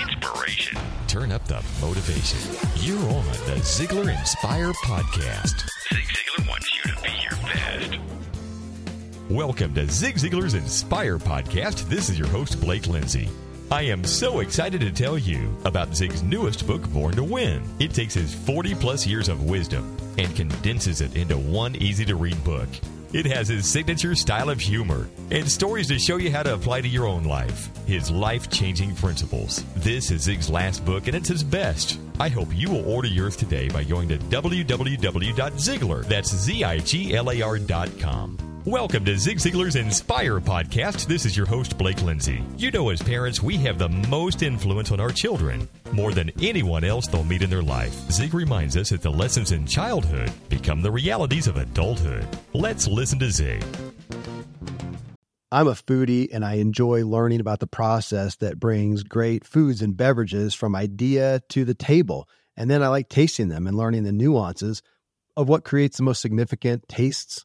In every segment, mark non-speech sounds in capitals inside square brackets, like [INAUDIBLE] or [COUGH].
Inspiration. Turn up the motivation. You're on the Ziglar Inspire Podcast. Zig Ziglar wants you to be your best. Welcome to Zig Ziglar's Inspire Podcast. This is your host, Blake Lindsay. I am so excited to tell you about Zig's newest book, Born to Win. It takes his 40 plus years of wisdom and condenses it into one easy to read book. It has his signature style of humor and stories to show you how to apply to your own life. His life changing principles. This is Zig's last book and it's his best. I hope you will order yours today by going to www.ziglar, that's Z-I-G-L-A-R dot com. Welcome to Zig Ziglar's Inspire podcast. This is your host, Blake Lindsay. You know, as parents, we have the most influence on our children, more than anyone else they'll meet in their life. Zig reminds us that the lessons in childhood become the realities of adulthood. Let's listen to Zig. I'm a foodie and I enjoy learning about the process that brings great foods and beverages from idea to the table. And then I like tasting them and learning the nuances of what creates the most significant tastes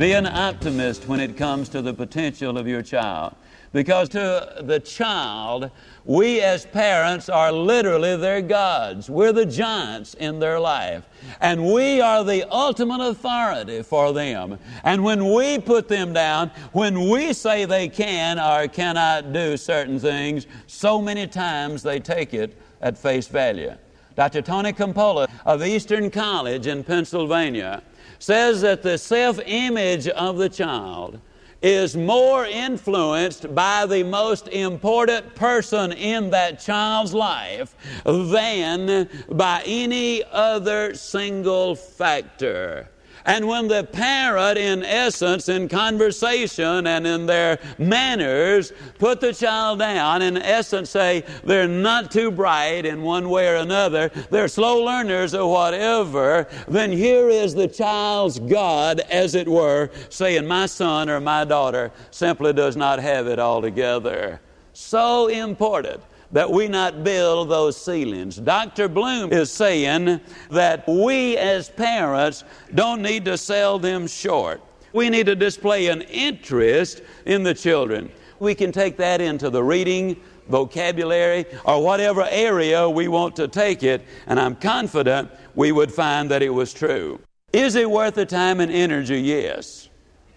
Be an optimist when it comes to the potential of your child. Because to the child, we as parents are literally their gods. We're the giants in their life. And we are the ultimate authority for them. And when we put them down, when we say they can or cannot do certain things, so many times they take it at face value. Dr. Tony Campolo of Eastern College in Pennsylvania says that the self image of the child is more influenced by the most important person in that child's life than by any other single factor. And when the parent, in essence, in conversation and in their manners, put the child down, in essence, say they're not too bright in one way or another, they're slow learners or whatever, then here is the child's God, as it were, saying, My son or my daughter simply does not have it all together. So important that we not build those ceilings. Dr. Bloom is saying that we as parents don't need to sell them short. We need to display an interest in the children. We can take that into the reading, vocabulary, or whatever area we want to take it, and I'm confident we would find that it was true. Is it worth the time and energy? Yes.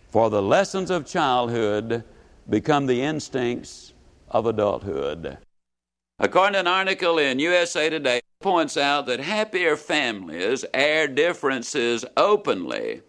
For the lessons of childhood become the instincts of adulthood. According to an article in USA Today, points out that happier families air differences openly,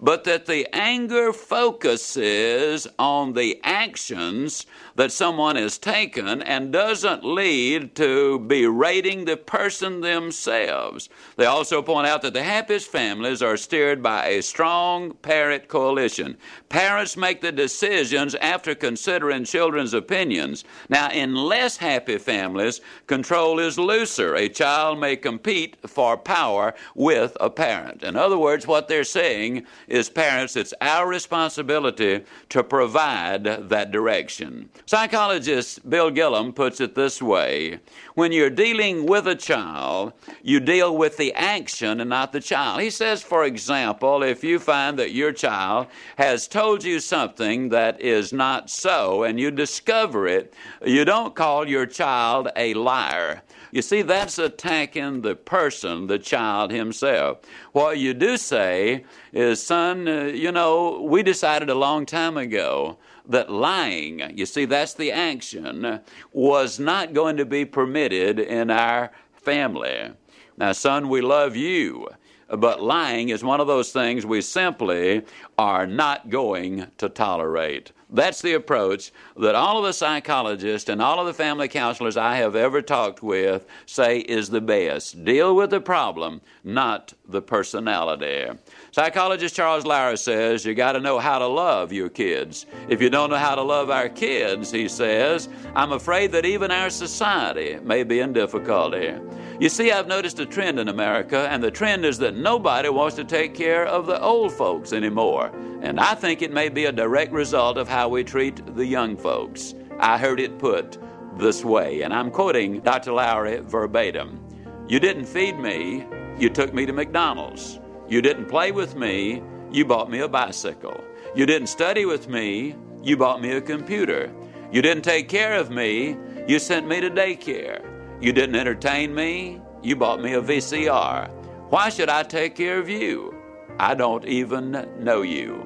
but that the anger focuses on the actions that someone has taken and doesn't lead to berating the person themselves. They also point out that the happiest families are steered by a strong parent coalition. Parents make the decisions after considering children's opinions. Now, in less happy families, control is looser. A child may compete for power with a parent. In other words, what they're saying as parents, it's our responsibility to provide that direction. Psychologist Bill Gillum puts it this way When you're dealing with a child, you deal with the action and not the child. He says, for example, if you find that your child has told you something that is not so and you discover it, you don't call your child a liar. You see, that's attacking the person, the child himself. What you do say is, son, uh, you know, we decided a long time ago that lying, you see, that's the action, was not going to be permitted in our family. Now, son, we love you, but lying is one of those things we simply are not going to tolerate. That's the approach that all of the psychologists and all of the family counselors I have ever talked with say is the best. Deal with the problem, not the personality. Psychologist Charles Lauer says you got to know how to love your kids. If you don't know how to love our kids, he says, I'm afraid that even our society may be in difficulty. You see, I've noticed a trend in America, and the trend is that nobody wants to take care of the old folks anymore. And I think it may be a direct result of how we treat the young folks. I heard it put this way, and I'm quoting Dr. Lowry verbatim You didn't feed me, you took me to McDonald's. You didn't play with me, you bought me a bicycle. You didn't study with me, you bought me a computer. You didn't take care of me, you sent me to daycare. You didn't entertain me, you bought me a VCR. Why should I take care of you? I don't even know you.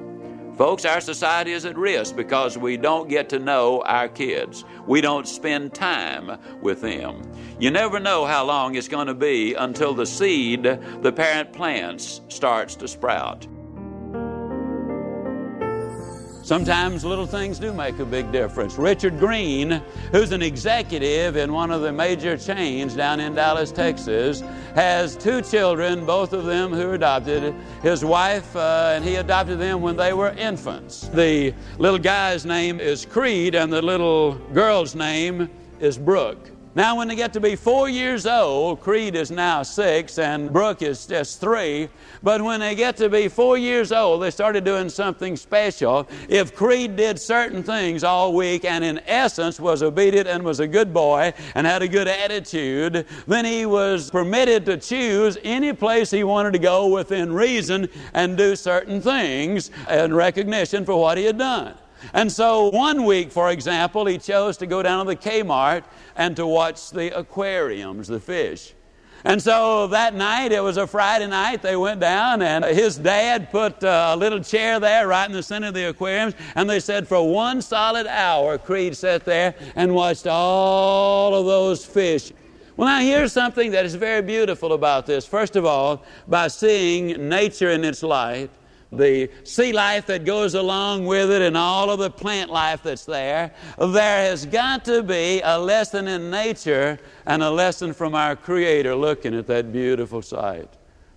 Folks, our society is at risk because we don't get to know our kids. We don't spend time with them. You never know how long it's going to be until the seed the parent plants starts to sprout. Sometimes little things do make a big difference. Richard Green, who's an executive in one of the major chains down in Dallas, Texas, has two children, both of them who are adopted. His wife, uh, and he adopted them when they were infants. The little guy's name is Creed, and the little girl's name is Brooke. Now, when they get to be four years old, Creed is now six and Brooke is just three. But when they get to be four years old, they started doing something special. If Creed did certain things all week and in essence was obedient and was a good boy and had a good attitude, then he was permitted to choose any place he wanted to go within reason and do certain things in recognition for what he had done. And so one week, for example, he chose to go down to the Kmart and to watch the aquariums, the fish. And so that night, it was a Friday night, they went down, and his dad put uh, a little chair there right in the center of the aquariums. And they said for one solid hour, Creed sat there and watched all of those fish. Well, now here's something that is very beautiful about this. First of all, by seeing nature in its light, the sea life that goes along with it and all of the plant life that's there, there has got to be a lesson in nature and a lesson from our Creator looking at that beautiful sight.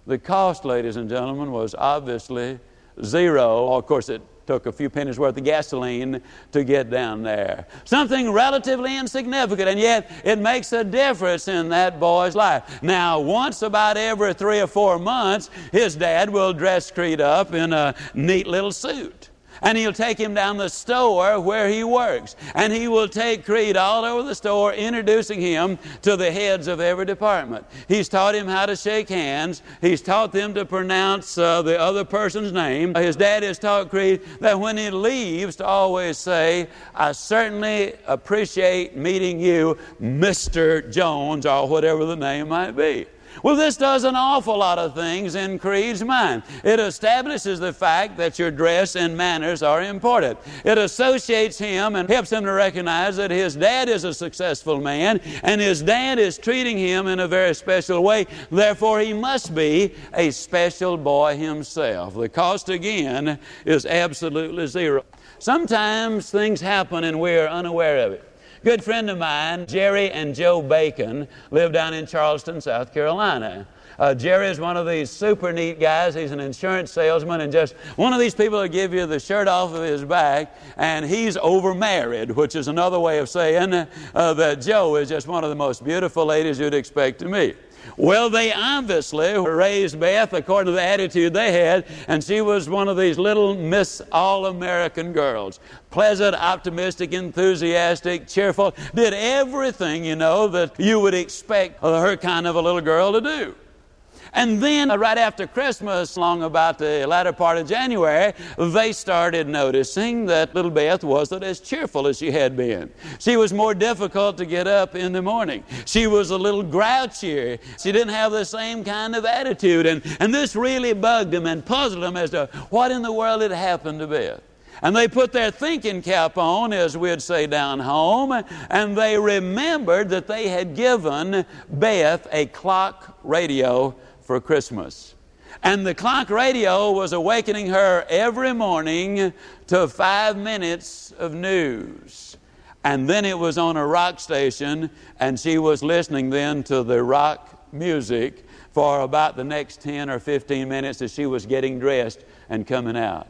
The cost, ladies and gentlemen, was obviously zero. Of course, it took a few pennies worth of gasoline to get down there. Something relatively insignificant, and yet it makes a difference in that boy's life. Now, once about every three or four months, his dad will dress Creed up in a neat little suit and he'll take him down the store where he works. And he will take Creed all over the store, introducing him to the heads of every department. He's taught him how to shake hands, he's taught them to pronounce uh, the other person's name. His dad has taught Creed that when he leaves, to always say, I certainly appreciate meeting you, Mr. Jones, or whatever the name might be. Well, this does an awful lot of things in Creed's mind. It establishes the fact that your dress and manners are important. It associates him and helps him to recognize that his dad is a successful man and his dad is treating him in a very special way. Therefore, he must be a special boy himself. The cost, again, is absolutely zero. Sometimes things happen and we're unaware of it. Good friend of mine, Jerry and Joe Bacon, live down in Charleston, South Carolina. Uh, Jerry is one of these super neat guys. He's an insurance salesman and just one of these people that give you the shirt off of his back. And he's overmarried, which is another way of saying uh, that Joe is just one of the most beautiful ladies you'd expect to meet. Well, they obviously raised Beth according to the attitude they had, and she was one of these little Miss All American girls. Pleasant, optimistic, enthusiastic, cheerful, did everything, you know, that you would expect her kind of a little girl to do. And then, uh, right after Christmas, long about the latter part of January, they started noticing that little Beth wasn't as cheerful as she had been. She was more difficult to get up in the morning. She was a little grouchier. She didn't have the same kind of attitude. And, and this really bugged them and puzzled them as to what in the world had happened to Beth. And they put their thinking cap on, as we'd say down home, and they remembered that they had given Beth a clock radio for Christmas. And the clock radio was awakening her every morning to five minutes of news. And then it was on a rock station, and she was listening then to the rock music for about the next 10 or 15 minutes as she was getting dressed and coming out.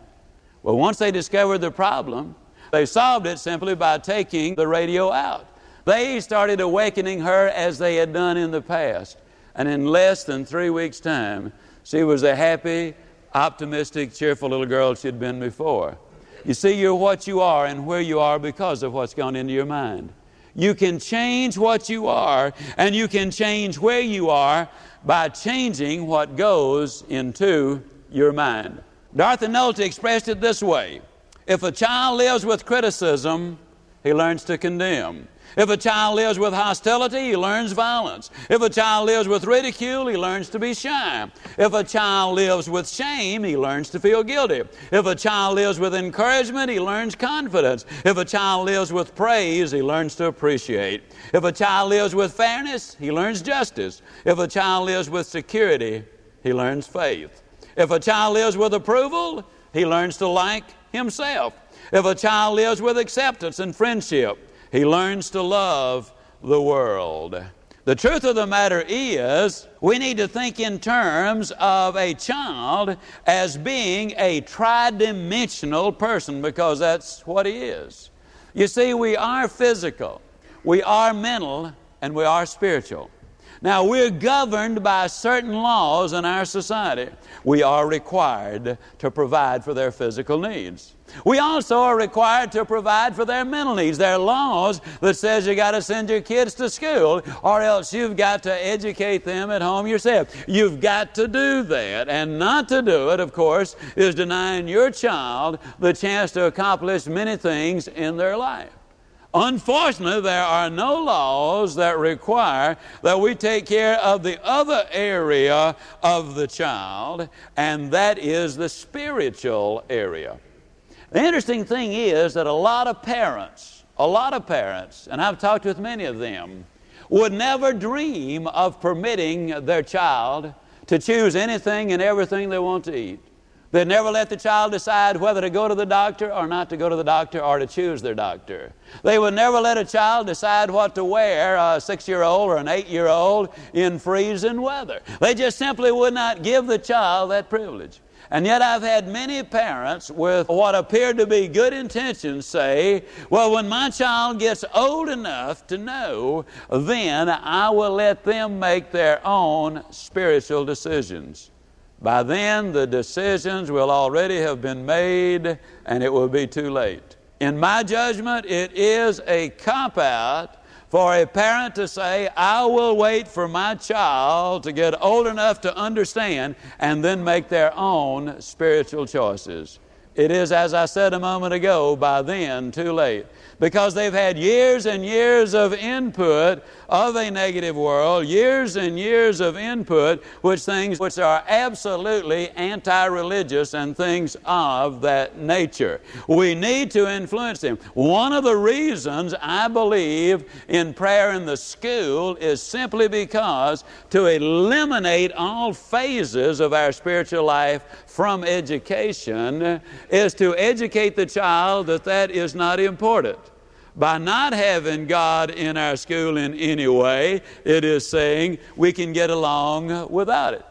Well, once they discovered the problem, they solved it simply by taking the radio out. They started awakening her as they had done in the past. And in less than three weeks' time, she was a happy, optimistic, cheerful little girl she'd been before. You see, you're what you are and where you are because of what's gone into your mind. You can change what you are, and you can change where you are by changing what goes into your mind. Dorothy Nolte expressed it this way If a child lives with criticism, he learns to condemn. If a child lives with hostility, he learns violence. If a child lives with ridicule, he learns to be shy. If a child lives with shame, he learns to feel guilty. If a child lives with encouragement, he learns confidence. If a child lives with praise, he learns to appreciate. If a child lives with fairness, he learns justice. If a child lives with security, he learns faith. If a child lives with approval, he learns to like himself. If a child lives with acceptance and friendship, he learns to love the world. The truth of the matter is, we need to think in terms of a child as being a tridimensional person because that's what he is. You see, we are physical, we are mental, and we are spiritual. Now, we're governed by certain laws in our society. We are required to provide for their physical needs. We also are required to provide for their mental needs. There are laws that says you got to send your kids to school or else you've got to educate them at home yourself. You've got to do that. And not to do it, of course, is denying your child the chance to accomplish many things in their life. Unfortunately, there are no laws that require that we take care of the other area of the child, and that is the spiritual area. The interesting thing is that a lot of parents, a lot of parents, and I've talked with many of them, would never dream of permitting their child to choose anything and everything they want to eat. They'd never let the child decide whether to go to the doctor or not to go to the doctor or to choose their doctor. They would never let a child decide what to wear, a six year old or an eight year old, in freezing weather. They just simply would not give the child that privilege. And yet, I've had many parents with what appeared to be good intentions say, Well, when my child gets old enough to know, then I will let them make their own spiritual decisions. By then, the decisions will already have been made and it will be too late. In my judgment, it is a cop out for a parent to say, I will wait for my child to get old enough to understand and then make their own spiritual choices. It is, as I said a moment ago, by then too late because they've had years and years of input of a negative world, years and years of input, which things which are absolutely anti-religious and things of that nature. We need to influence them. One of the reasons I believe in prayer in the school is simply because to eliminate all phases of our spiritual life from education is to educate the child that that is not important. By not having God in our school in any way, it is saying we can get along without it.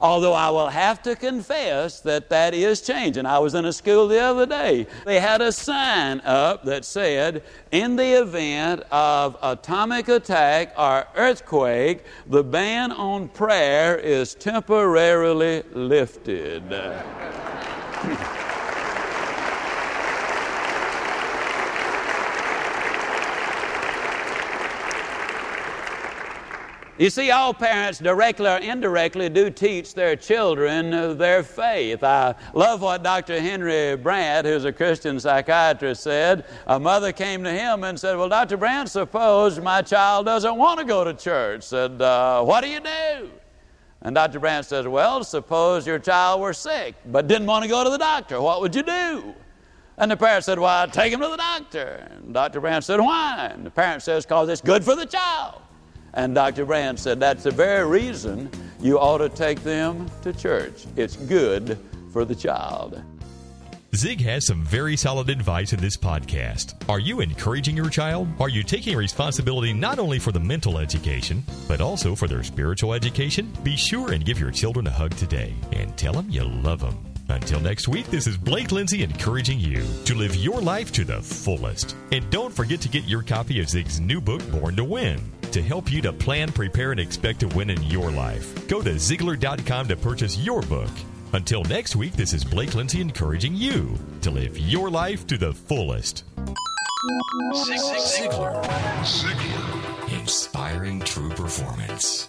Although I will have to confess that that is changing. I was in a school the other day. They had a sign up that said, in the event of atomic attack or earthquake, the ban on prayer is temporarily lifted. [LAUGHS] You see, all parents, directly or indirectly, do teach their children their faith. I love what Dr. Henry Brandt, who's a Christian psychiatrist, said. A mother came to him and said, Well, Dr. Brandt, suppose my child doesn't want to go to church. Said, uh, What do you do? And Dr. Brandt says, Well, suppose your child were sick but didn't want to go to the doctor. What would you do? And the parent said, Well, I'd take him to the doctor. And Dr. Brandt said, Why? And the parent says, Because it's good for the child. And Dr. Brandt said, That's the very reason you ought to take them to church. It's good for the child. Zig has some very solid advice in this podcast. Are you encouraging your child? Are you taking responsibility not only for the mental education, but also for their spiritual education? Be sure and give your children a hug today and tell them you love them. Until next week, this is Blake Lindsay encouraging you to live your life to the fullest. And don't forget to get your copy of Zig's new book, Born to Win, to help you to plan, prepare, and expect to win in your life. Go to Ziglar.com to purchase your book. Until next week, this is Blake Lindsay encouraging you to live your life to the fullest. Ziglar. Ziglar. Inspiring true performance.